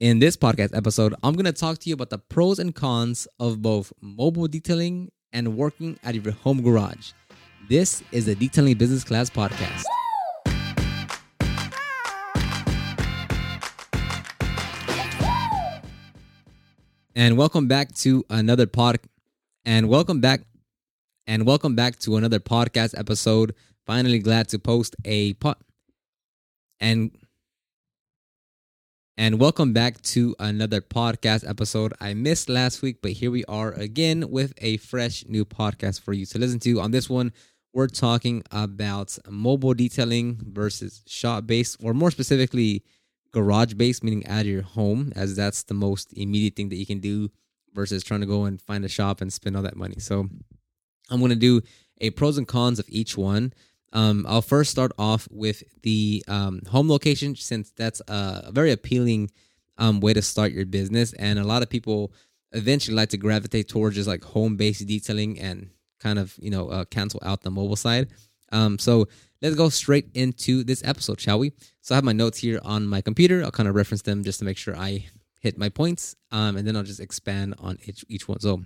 In this podcast episode, I'm going to talk to you about the pros and cons of both mobile detailing and working at your home garage. This is the Detailing Business Class Podcast. And welcome back to another pod and welcome back and welcome back to another podcast episode. Finally glad to post a pod and and welcome back to another podcast episode. I missed last week, but here we are again with a fresh new podcast for you to listen to. On this one, we're talking about mobile detailing versus shop based, or more specifically, garage based, meaning of your home, as that's the most immediate thing that you can do versus trying to go and find a shop and spend all that money. So I'm going to do a pros and cons of each one. Um, I'll first start off with the um, home location, since that's a very appealing um, way to start your business. And a lot of people eventually like to gravitate towards just like home based detailing and kind of, you know, uh, cancel out the mobile side. Um, so let's go straight into this episode, shall we? So I have my notes here on my computer. I'll kind of reference them just to make sure I hit my points. Um, and then I'll just expand on each, each one. So,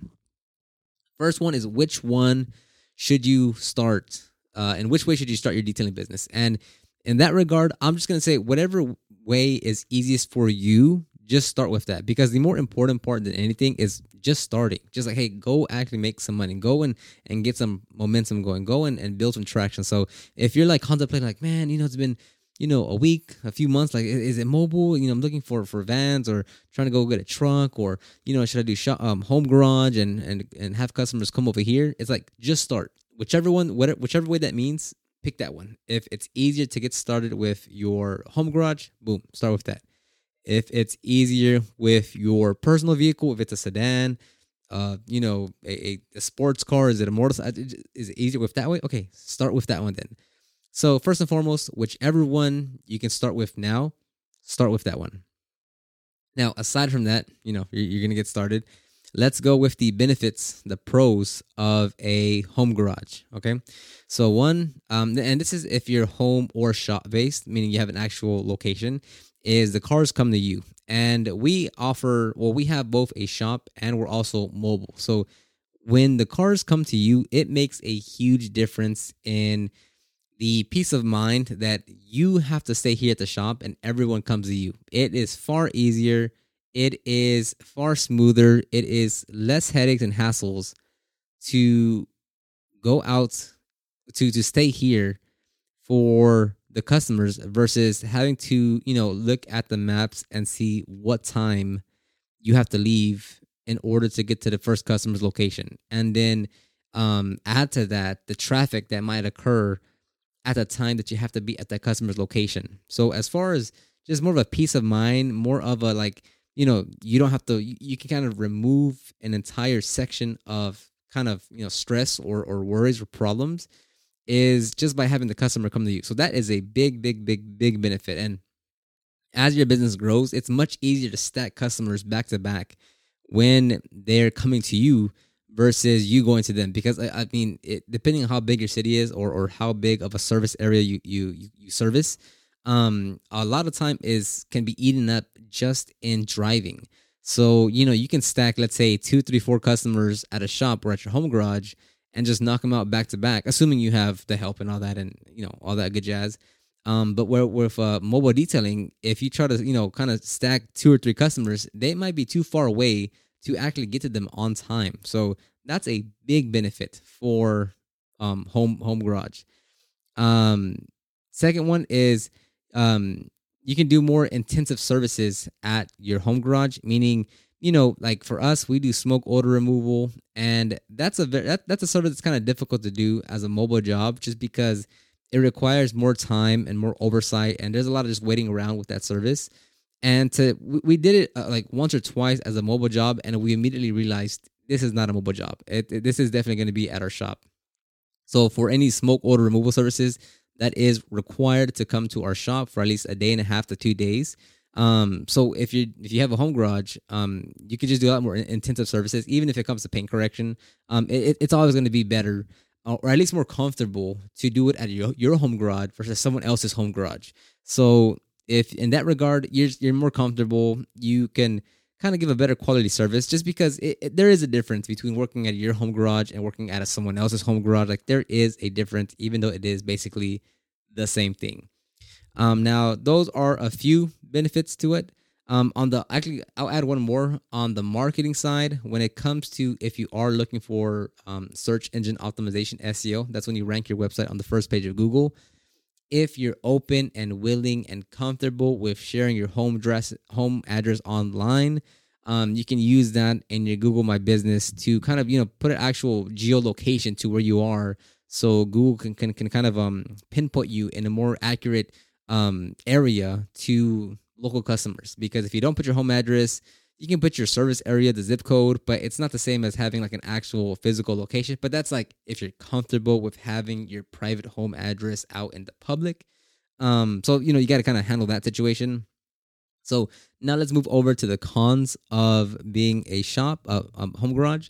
first one is which one should you start uh, and which way should you start your detailing business? And in that regard, I'm just going to say whatever way is easiest for you, just start with that because the more important part than anything is just starting. Just like, hey, go actually make some money, go and and get some momentum going, go and, and build some traction. So if you're like contemplating, like, man, you know, it's been you know a week a few months like is it mobile you know i'm looking for for vans or trying to go get a truck or you know should i do shop, um, home garage and and and have customers come over here it's like just start whichever one, whatever, whichever way that means, pick that one. If it's easier to get started with your home garage, boom, start with that. If it's easier with your personal vehicle, if it's a sedan, uh, you know, a, a sports car, is it a motorcycle? Is it easier with that way? Okay, start with that one then. So first and foremost, whichever one you can start with now, start with that one. Now, aside from that, you know, you're, you're gonna get started let's go with the benefits, the pros of a home garage. Okay. So, one, um, and this is if you're home or shop based, meaning you have an actual location, is the cars come to you. And we offer, well, we have both a shop and we're also mobile. So, when the cars come to you, it makes a huge difference in the peace of mind that you have to stay here at the shop and everyone comes to you. It is far easier it is far smoother. It is less headaches and hassles to go out to to stay here for the customers versus having to you know look at the maps and see what time you have to leave in order to get to the first customer's location and then um, add to that the traffic that might occur at the time that you have to be at that customer's location so as far as just more of a peace of mind more of a like you know you don't have to you, you can kind of remove an entire section of kind of you know stress or or worries or problems is just by having the customer come to you. So that is a big big big big benefit. And as your business grows it's much easier to stack customers back to back when they're coming to you versus you going to them. Because i, I mean it, depending on how big your city is or or how big of a service area you you you service um a lot of time is can be eaten up just in driving so you know you can stack let's say two three four customers at a shop or at your home garage and just knock them out back to back assuming you have the help and all that and you know all that good jazz um, but where with uh, mobile detailing, if you try to you know kind of stack two or three customers, they might be too far away to actually get to them on time. So that's a big benefit for um, home home garage. Um, second one is um, you can do more intensive services at your home garage, meaning you know, like for us, we do smoke odor removal, and that's a that, that's a service that's kind of difficult to do as a mobile job, just because it requires more time and more oversight, and there's a lot of just waiting around with that service. And to we, we did it uh, like once or twice as a mobile job, and we immediately realized this is not a mobile job. It, it, this is definitely going to be at our shop. So for any smoke odor removal services, that is required to come to our shop for at least a day and a half to two days. Um, so if you if you have a home garage, um, you can just do a lot more intensive services. Even if it comes to paint correction, um, it, it's always going to be better or at least more comfortable to do it at your your home garage versus someone else's home garage. So if in that regard you're you're more comfortable, you can kind of give a better quality service just because it, it, there is a difference between working at your home garage and working at a, someone else's home garage. Like there is a difference, even though it is basically the same thing. Um, now those are a few benefits to it. Um, on the actually, I'll add one more on the marketing side. When it comes to if you are looking for um, search engine optimization SEO, that's when you rank your website on the first page of Google. If you're open and willing and comfortable with sharing your home address, home address online, um, you can use that in your Google My Business to kind of you know put an actual geolocation to where you are, so Google can can, can kind of um, pinpoint you in a more accurate um, area to local customers. Because if you don't put your home address you can put your service area the zip code but it's not the same as having like an actual physical location. But that's like if you're comfortable with having your private home address out in the public. Um so you know you got to kind of handle that situation. So now let's move over to the cons of being a shop a home garage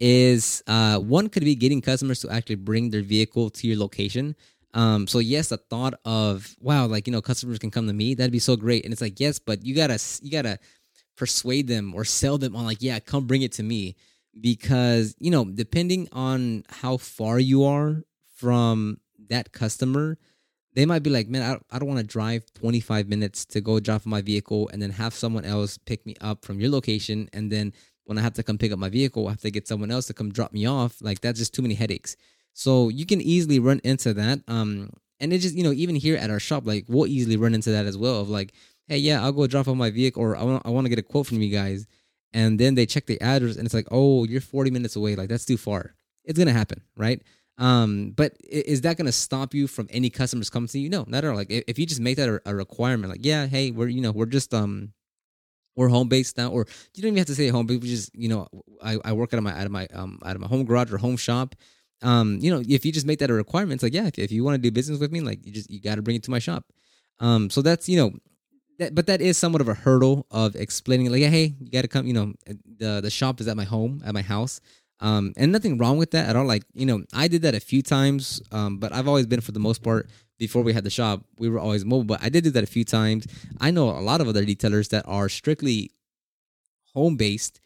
is uh one could be getting customers to actually bring their vehicle to your location. Um, so yes, the thought of wow, like you know, customers can come to me, that'd be so great. And it's like, yes, but you gotta you gotta persuade them or sell them on like, yeah, come bring it to me. Because, you know, depending on how far you are from that customer, they might be like, man, I, I don't want to drive 25 minutes to go drop my vehicle and then have someone else pick me up from your location. And then when I have to come pick up my vehicle, I have to get someone else to come drop me off. Like, that's just too many headaches. So you can easily run into that. Um, and it just you know even here at our shop, like we'll easily run into that as well. Of like, hey, yeah, I'll go drop off my vehicle, or I want I want to get a quote from you guys, and then they check the address, and it's like, oh, you're 40 minutes away. Like that's too far. It's gonna happen, right? Um, but is that gonna stop you from any customers coming to you? No, not at all. Like if you just make that a requirement, like yeah, hey, we're you know we're just um we're home based now, or you don't even have to say home, but we just you know I, I work out of my out of my um out of my home garage or home shop, um, you know, if you just make that a requirement, it's like, yeah, if, if you want to do business with me, like you just you got to bring it to my shop. Um, so that's you know, that, but that is somewhat of a hurdle of explaining, like, hey, you got to come. You know, the the shop is at my home, at my house. Um, and nothing wrong with that at all. Like, you know, I did that a few times, um, but I've always been for the most part. Before we had the shop, we were always mobile, but I did do that a few times. I know a lot of other detailers that are strictly home based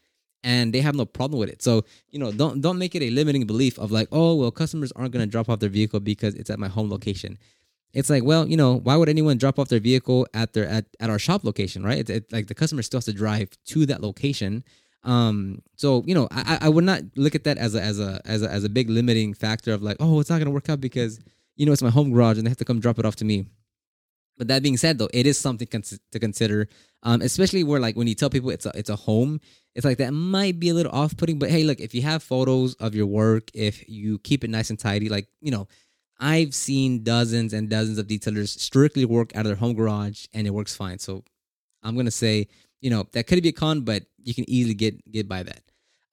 and they have no problem with it. So, you know, don't don't make it a limiting belief of like, oh, well, customers aren't going to drop off their vehicle because it's at my home location. It's like, well, you know, why would anyone drop off their vehicle at their at, at our shop location, right? It's it, like the customer still has to drive to that location. Um, so you know, I, I would not look at that as a as a as a as a big limiting factor of like, oh, it's not going to work out because you know it's my home garage and they have to come drop it off to me. But that being said, though, it is something to consider, um, especially where like when you tell people it's a it's a home, it's like that might be a little off putting. But hey, look, if you have photos of your work, if you keep it nice and tidy, like you know, I've seen dozens and dozens of detailers strictly work out of their home garage and it works fine. So I'm gonna say, you know, that could be a con, but you can easily get get by that.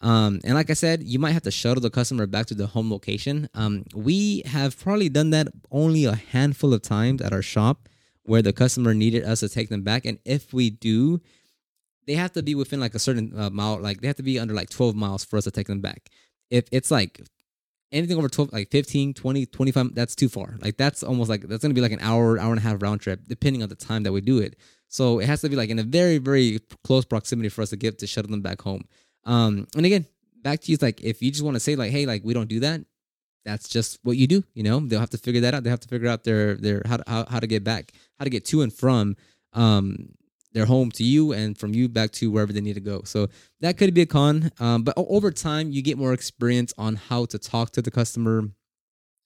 Um, and like I said, you might have to shuttle the customer back to the home location. Um, we have probably done that only a handful of times at our shop where the customer needed us to take them back. And if we do, they have to be within like a certain uh, mile, like they have to be under like 12 miles for us to take them back. If it's like anything over 12, like 15, 20, 25, that's too far. Like that's almost like, that's to be like an hour, hour and a half round trip, depending on the time that we do it. So it has to be like in a very, very close proximity for us to get to shuttle them back home. Um, and again, back to you, like if you just want to say like, hey, like we don't do that, that's just what you do. You know, they'll have to figure that out. They have to figure out their their how to, how, how to get back, how to get to and from um their home to you and from you back to wherever they need to go. So that could be a con. Um, but over time, you get more experience on how to talk to the customer,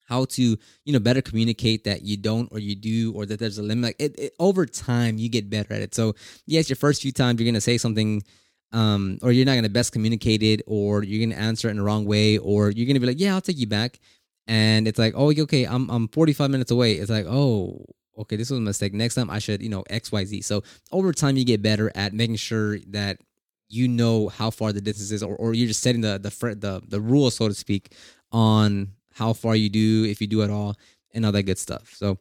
how to you know better communicate that you don't or you do or that there's a limit. Like it, it, over time, you get better at it. So yes, your first few times you're gonna say something um, or you're not to best communicate it, or you're to answer it in the wrong way, or you're to be like, yeah, I'll take you back. And it's like, oh, okay, I'm, I'm 45 minutes away. It's like, oh, okay, this was a mistake. Next time I should, you know, X, Y, Z. So over time, you get better at making sure that you know how far the distance is, or, or you're just setting the, the, the, the rules, so to speak, on how far you do, if you do at all, and all that good stuff. So,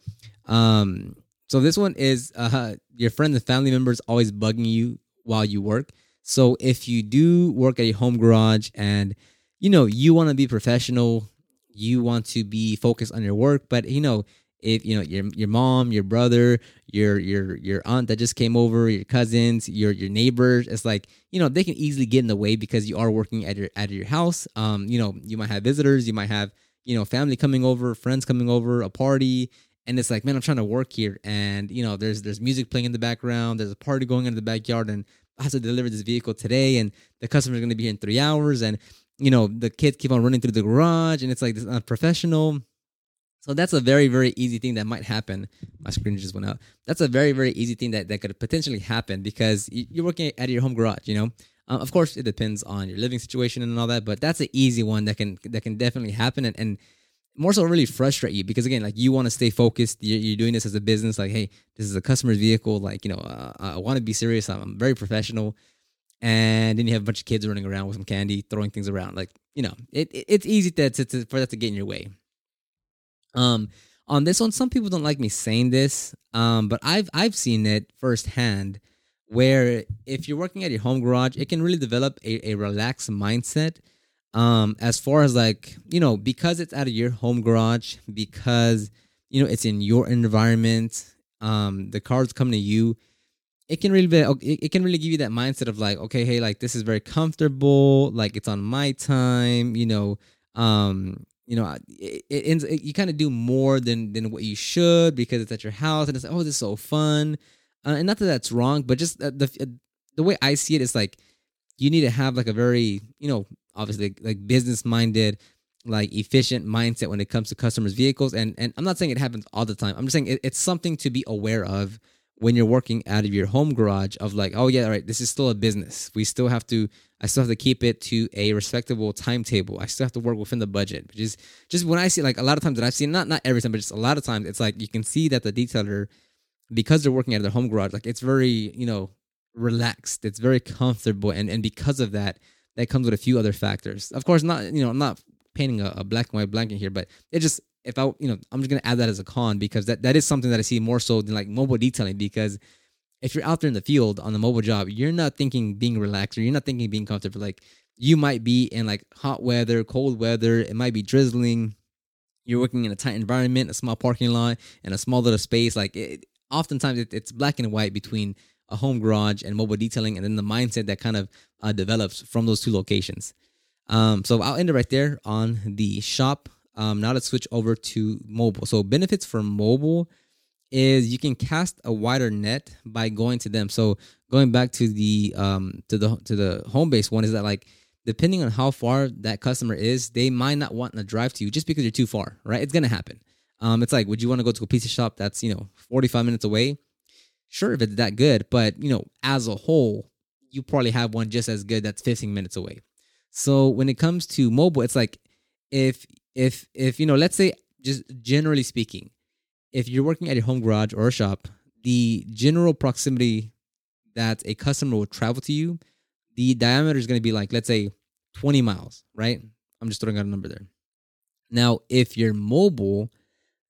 um, so this one is uh, your friends and family members always bugging you while you work. So if you do work at a home garage and you know you want to be professional, you want to be focused on your work, but you know if you know your your mom, your brother, your your your aunt that just came over, your cousins, your your neighbors, it's like you know they can easily get in the way because you are working at your at your house. Um, you know you might have visitors, you might have you know family coming over, friends coming over, a party, and it's like man, I'm trying to work here, and you know there's there's music playing in the background, there's a party going on in the backyard, and I have to deliver this vehicle today, and the customer's going to be here in three hours, and you know the kids keep on running through the garage, and it's like this unprofessional so that's a very, very easy thing that might happen. My screen just went out. That's a very, very easy thing that, that could potentially happen because you're working at your home garage, you know? Um, of course, it depends on your living situation and all that, but that's an easy one that can that can definitely happen and, and more so really frustrate you because again, like you want to stay focused. You're, you're, doing this as a business. Like, hey, this is a customer's vehicle. Like, you know, uh, I want to be serious. I'm, I'm very professional. And then you have a bunch of kids running around with some candy, throwing things around. Like, you know, it, it it's easy to, to, to for that to get in your way. Um, on this one, some people don't like me saying this, um, but I've I've seen it firsthand. Where if you're working at your home garage, it can really develop a, a relaxed mindset. Um, as far as like you know, because it's out of your home garage, because you know it's in your environment, um, the cars come to you. It can really be, it can really give you that mindset of like, okay, hey, like this is very comfortable, like it's on my time, you know, um, you know, it, it. It, you kind of do more than than what you should because it's at your house, and it's like, oh, this is so fun. Uh, and not that that's wrong, but just uh, the uh, the way I see it is like you need to have like a very, you know, obviously like business minded, like efficient mindset when it comes to customers' vehicles. And and I'm not saying it happens all the time. I'm just saying it, it's something to be aware of when you're working out of your home garage of like, oh yeah, all right, this is still a business. We still have to I still have to keep it to a respectable timetable. I still have to work within the budget. Which is just when I see like a lot of times that I've seen, not not every time, but just a lot of times, it's like you can see that the detailer, because they're working out of their home garage, like it's very, you know, relaxed. It's very comfortable. And and because of that, that comes with a few other factors. Of course, not, you know, I'm not painting a, a black and white blanket here, but it just if I, you know, I'm just gonna add that as a con because that, that is something that I see more so than like mobile detailing because if you're out there in the field on the mobile job, you're not thinking being relaxed or you're not thinking being comfortable. Like you might be in like hot weather, cold weather, it might be drizzling. You're working in a tight environment, a small parking lot, and a small little space. Like it, oftentimes it, it's black and white between a home garage and mobile detailing, and then the mindset that kind of uh, develops from those two locations. Um, so I'll end it right there on the shop. Um, now let's switch over to mobile. So benefits for mobile is you can cast a wider net by going to them. So going back to the um to the to the home base one is that like depending on how far that customer is, they might not want to drive to you just because you're too far, right? It's gonna happen. Um, it's like, would you want to go to a pizza shop that's you know 45 minutes away? Sure, if it's that good, but you know, as a whole, you probably have one just as good that's 15 minutes away. So when it comes to mobile, it's like if if if you know, let's say just generally speaking, if you're working at your home garage or a shop, the general proximity that a customer will travel to you, the diameter is going to be like, let's say, 20 miles, right? I'm just throwing out a number there. Now, if you're mobile,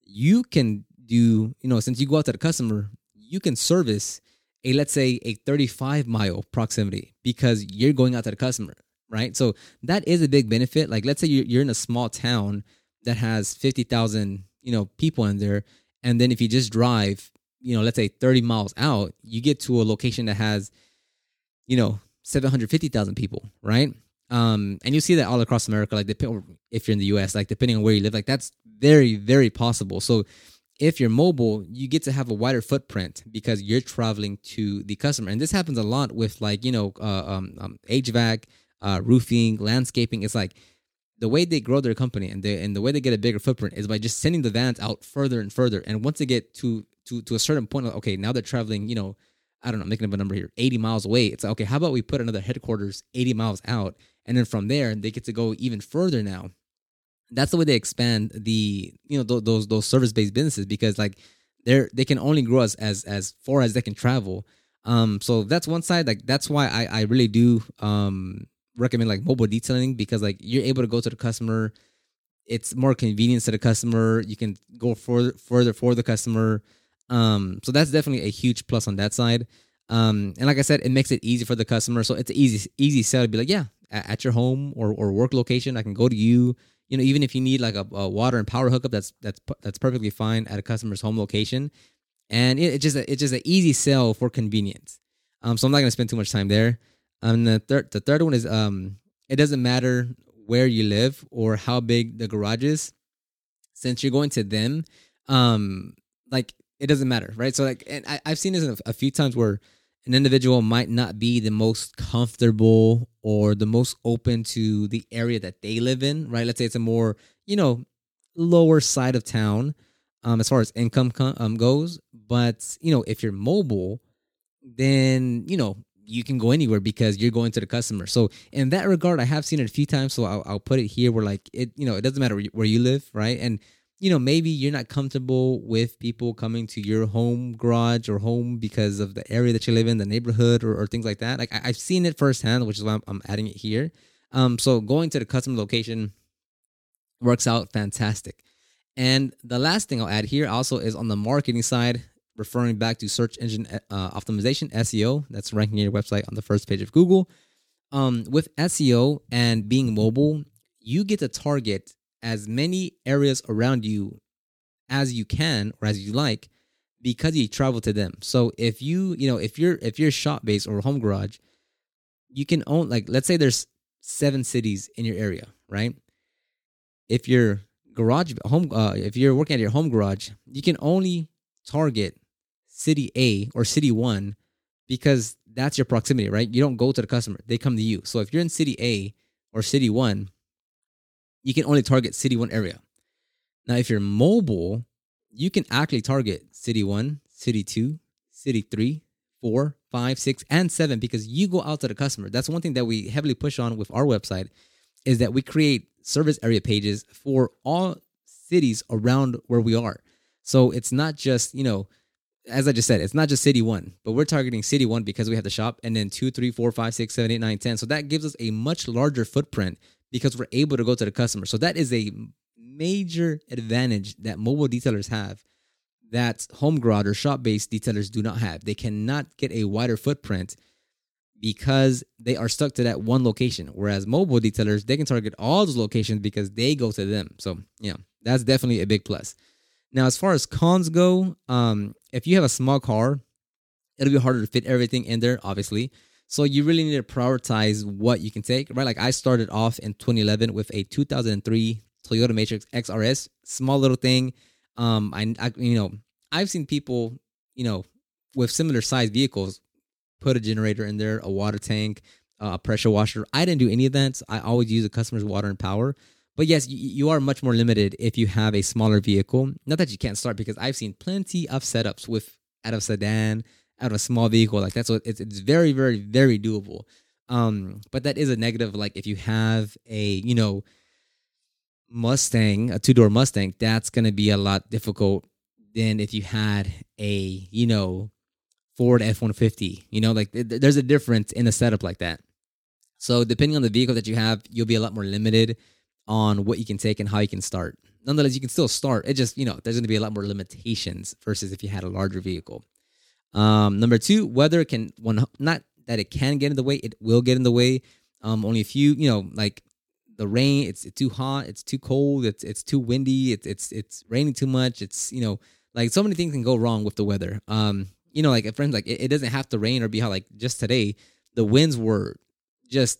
you can do, you know, since you go out to the customer, you can service a, let's say, a 35 mile proximity because you're going out to the customer, right? So that is a big benefit. Like, let's say you're in a small town that has 50,000, you know, people in there and then if you just drive, you know, let's say 30 miles out, you get to a location that has, you know, 750,000 people, right? Um, and you see that all across America, like if you're in the US, like depending on where you live, like that's very, very possible. So if you're mobile, you get to have a wider footprint because you're traveling to the customer. And this happens a lot with like, you know, uh, um, um, HVAC, uh, roofing, landscaping. It's like the way they grow their company and they and the way they get a bigger footprint is by just sending the vans out further and further. And once they get to to to a certain point, like, okay, now they're traveling, you know, I don't know, making up a number here, 80 miles away. It's like, okay, how about we put another headquarters 80 miles out, and then from there they get to go even further now. That's the way they expand the you know th- those those service based businesses because like they're they can only grow as as as far as they can travel. Um, so that's one side. Like that's why I I really do um recommend like mobile detailing because like you're able to go to the customer. It's more convenience to the customer. You can go further further for the customer. Um, so that's definitely a huge plus on that side. Um, and like I said, it makes it easy for the customer. So it's easy easy sell to be like, yeah, at your home or, or work location, I can go to you. you know, even if you need like a, a water and power hookup, that's that's that's perfectly fine at a customer's home location, and it, it's just it's just an easy sell for convenience. Um, so I'm not gonna spend too much time there. Um, the third the third one is um, it doesn't matter where you live or how big the garage is, since you're going to them, um, like it doesn't matter, right? So like, and I, I've seen this a, a few times where an individual might not be the most comfortable or the most open to the area that they live in, right? Let's say it's a more, you know, lower side of town um, as far as income um, goes. But, you know, if you're mobile, then, you know, you can go anywhere because you're going to the customer. So in that regard, I have seen it a few times. So I'll, I'll put it here where like it, you know, it doesn't matter where you live, right? And you know, maybe you're not comfortable with people coming to your home garage or home because of the area that you live in, the neighborhood, or, or things like that. Like I, have seen it firsthand, which is why I'm, I'm adding it here. Um, so going to the customer location works out fantastic. And the last thing I'll add here also is on the marketing side, referring back to search engine uh, optimization (SEO). That's ranking your website on the first page of Google. Um, with SEO and being mobile, you get to target as many areas around you as you can or as you like because you travel to them. So if you, you know, if you're if you're shop based or home garage, you can own like let's say there's seven cities in your area, right? If your garage home uh, if you're working at your home garage, you can only target city A or city 1 because that's your proximity, right? You don't go to the customer, they come to you. So if you're in city A or city 1, you can only target city one area. Now, if you're mobile, you can actually target city one, city two, city three, four, five, six, and seven because you go out to the customer. That's one thing that we heavily push on with our website is that we create service area pages for all cities around where we are. So it's not just, you know, as I just said, it's not just city one, but we're targeting city one because we have the shop and then two, three, four, five, six, seven, eight, nine, ten. So that gives us a much larger footprint because we're able to go to the customer. So that is a major advantage that mobile detailers have that home garage or shop based detailers do not have. They cannot get a wider footprint because they are stuck to that one location. Whereas mobile detailers, they can target all those locations because they go to them. So, yeah, that's definitely a big plus. Now, as far as cons go, um, if you have a small car, it'll be harder to fit everything in there, obviously. So you really need to prioritize what you can take, right? Like I started off in 2011 with a 2003 Toyota Matrix XRS, small little thing. Um, I, I you know, I've seen people, you know, with similar size vehicles put a generator in there, a water tank, uh, a pressure washer. I didn't do any of that. So I always use a customer's water and power. But yes, you, you are much more limited if you have a smaller vehicle. Not that you can't start, because I've seen plenty of setups with out of sedan, out of a small vehicle like that. So it's it's very very very doable. Um, but that is a negative. Like if you have a you know Mustang, a two door Mustang, that's gonna be a lot difficult than if you had a you know Ford F one fifty. You know, like th- there's a difference in a setup like that. So depending on the vehicle that you have, you'll be a lot more limited on what you can take and how you can start. Nonetheless, you can still start. It just, you know, there's going to be a lot more limitations versus if you had a larger vehicle. Um, number two, weather can one not that it can get in the way, it will get in the way. Um, only a few, you know, like the rain, it's, it's too hot, it's too cold, it's it's too windy, it's it's it's raining too much. It's you know, like so many things can go wrong with the weather. Um, you know, like friends, like it, it doesn't have to rain or be hot. Like just today, the winds were just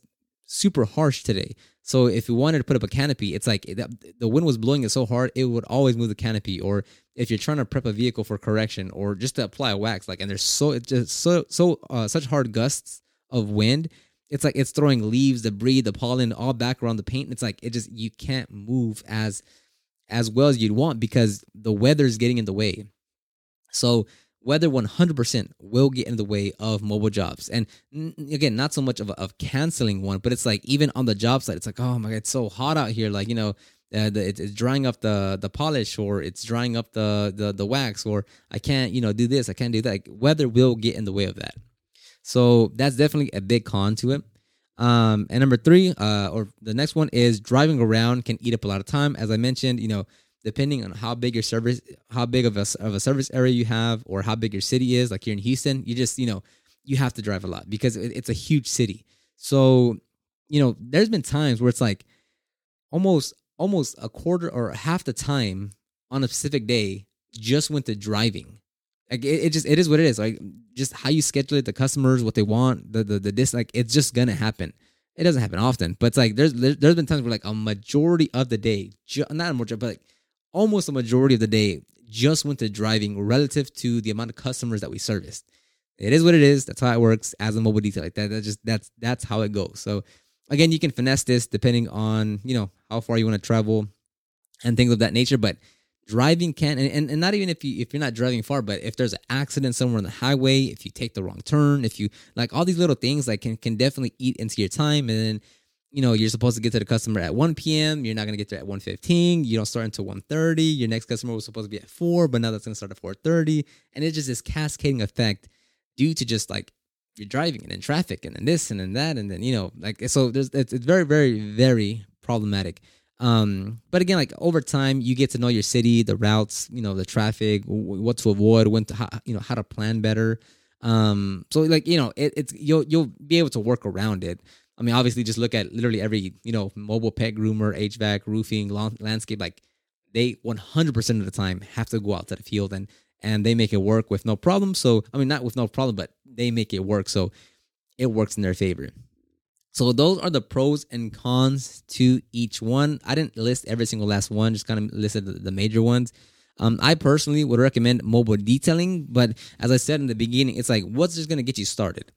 super harsh today. So if you wanted to put up a canopy, it's like the wind was blowing it so hard it would always move the canopy. Or if you're trying to prep a vehicle for correction or just to apply wax, like and there's so it's just so so uh, such hard gusts of wind, it's like it's throwing leaves, debris, the pollen all back around the paint. It's like it just you can't move as as well as you'd want because the weather's getting in the way. So weather 100% will get in the way of mobile jobs. And again, not so much of, of canceling one, but it's like even on the job site, it's like, oh my God, it's so hot out here. Like, you know, uh, the, it's drying up the the polish or it's drying up the, the the wax or I can't, you know, do this, I can't do that. Like, weather will get in the way of that. So that's definitely a big con to it. Um, and number three, uh, or the next one is driving around can eat up a lot of time. As I mentioned, you know, depending on how big your service, how big of a, of a service area you have, or how big your city is, like here in Houston, you just, you know, you have to drive a lot because it's a huge city. So, you know, there's been times where it's like almost almost a quarter or half the time on a specific day just went to driving. Like it, it just it is what it is. Like just how you schedule it, the customers, what they want, the the the this like it's just gonna happen. It doesn't happen often, but it's like there's there's been times where like a majority of the day, not a majority, but like almost a majority of the day just went to driving relative to the amount of customers that we serviced. It is what it is. That's how it works as a mobile detail like that. That's just that's that's how it goes. So again, you can finesse this depending on you know how far you want to travel and things of that nature. But driving can and, and not even if you if you're not driving far, but if there's an accident somewhere on the highway, if you take the wrong turn, if you like all these little things like can can definitely eat into your time and then you know you're supposed to get to the customer at 1 p.m you're not going to get there at 1.15 you don't start until 1.30 your next customer was supposed to be at 4 but now that's going to start at 4.30 and it's just this cascading effect due to just like you're driving and then traffic and then this and then that and then you know like so there's it's, it's very very very problematic. Um but again like over time you get to know your city the routes you know the traffic what to avoid when to how, you know how to plan better. Um so like you know it, it's you'll you'll be able to work around it I mean, obviously, just look at literally every you know mobile pet groomer, HVAC, roofing, landscape. Like they 100% of the time have to go out to the field and and they make it work with no problem. So I mean, not with no problem, but they make it work. So it works in their favor. So those are the pros and cons to each one. I didn't list every single last one, just kind of listed the, the major ones. Um, I personally would recommend mobile detailing, but as I said in the beginning, it's like what's just gonna get you started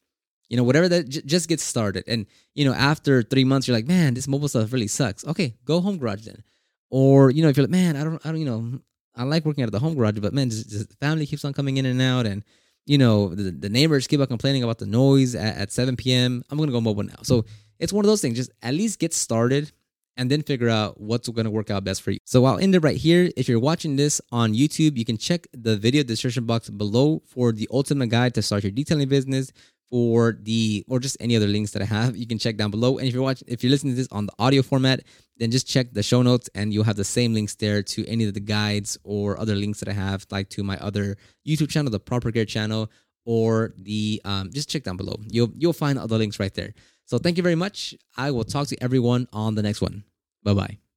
you know whatever that j- just get started. And you know after three months you're like man this mobile stuff really sucks. Okay go home garage then. Or you know if you're like man i don't i don't you know i like working at the home garage but man just, just family keeps on coming in and out and you know the, the neighbors keep on complaining about the noise at, at 7 p.m i'm gonna go mobile now. So it's one of those things just at least get started and then figure out what's going to work out best for you. So I'll end it right here. If you're watching this on YouTube, you can check the video description box below for the ultimate guide to start your detailing business for the or just any other links that I have, you can check down below. And if you're watching, if you're listening to this on the audio format, then just check the show notes and you'll have the same links there to any of the guides or other links that I have, like to my other YouTube channel, the Proper Care channel, or the um, just check down below. You'll you'll find all the links right there. So thank you very much. I will talk to everyone on the next one. Bye bye.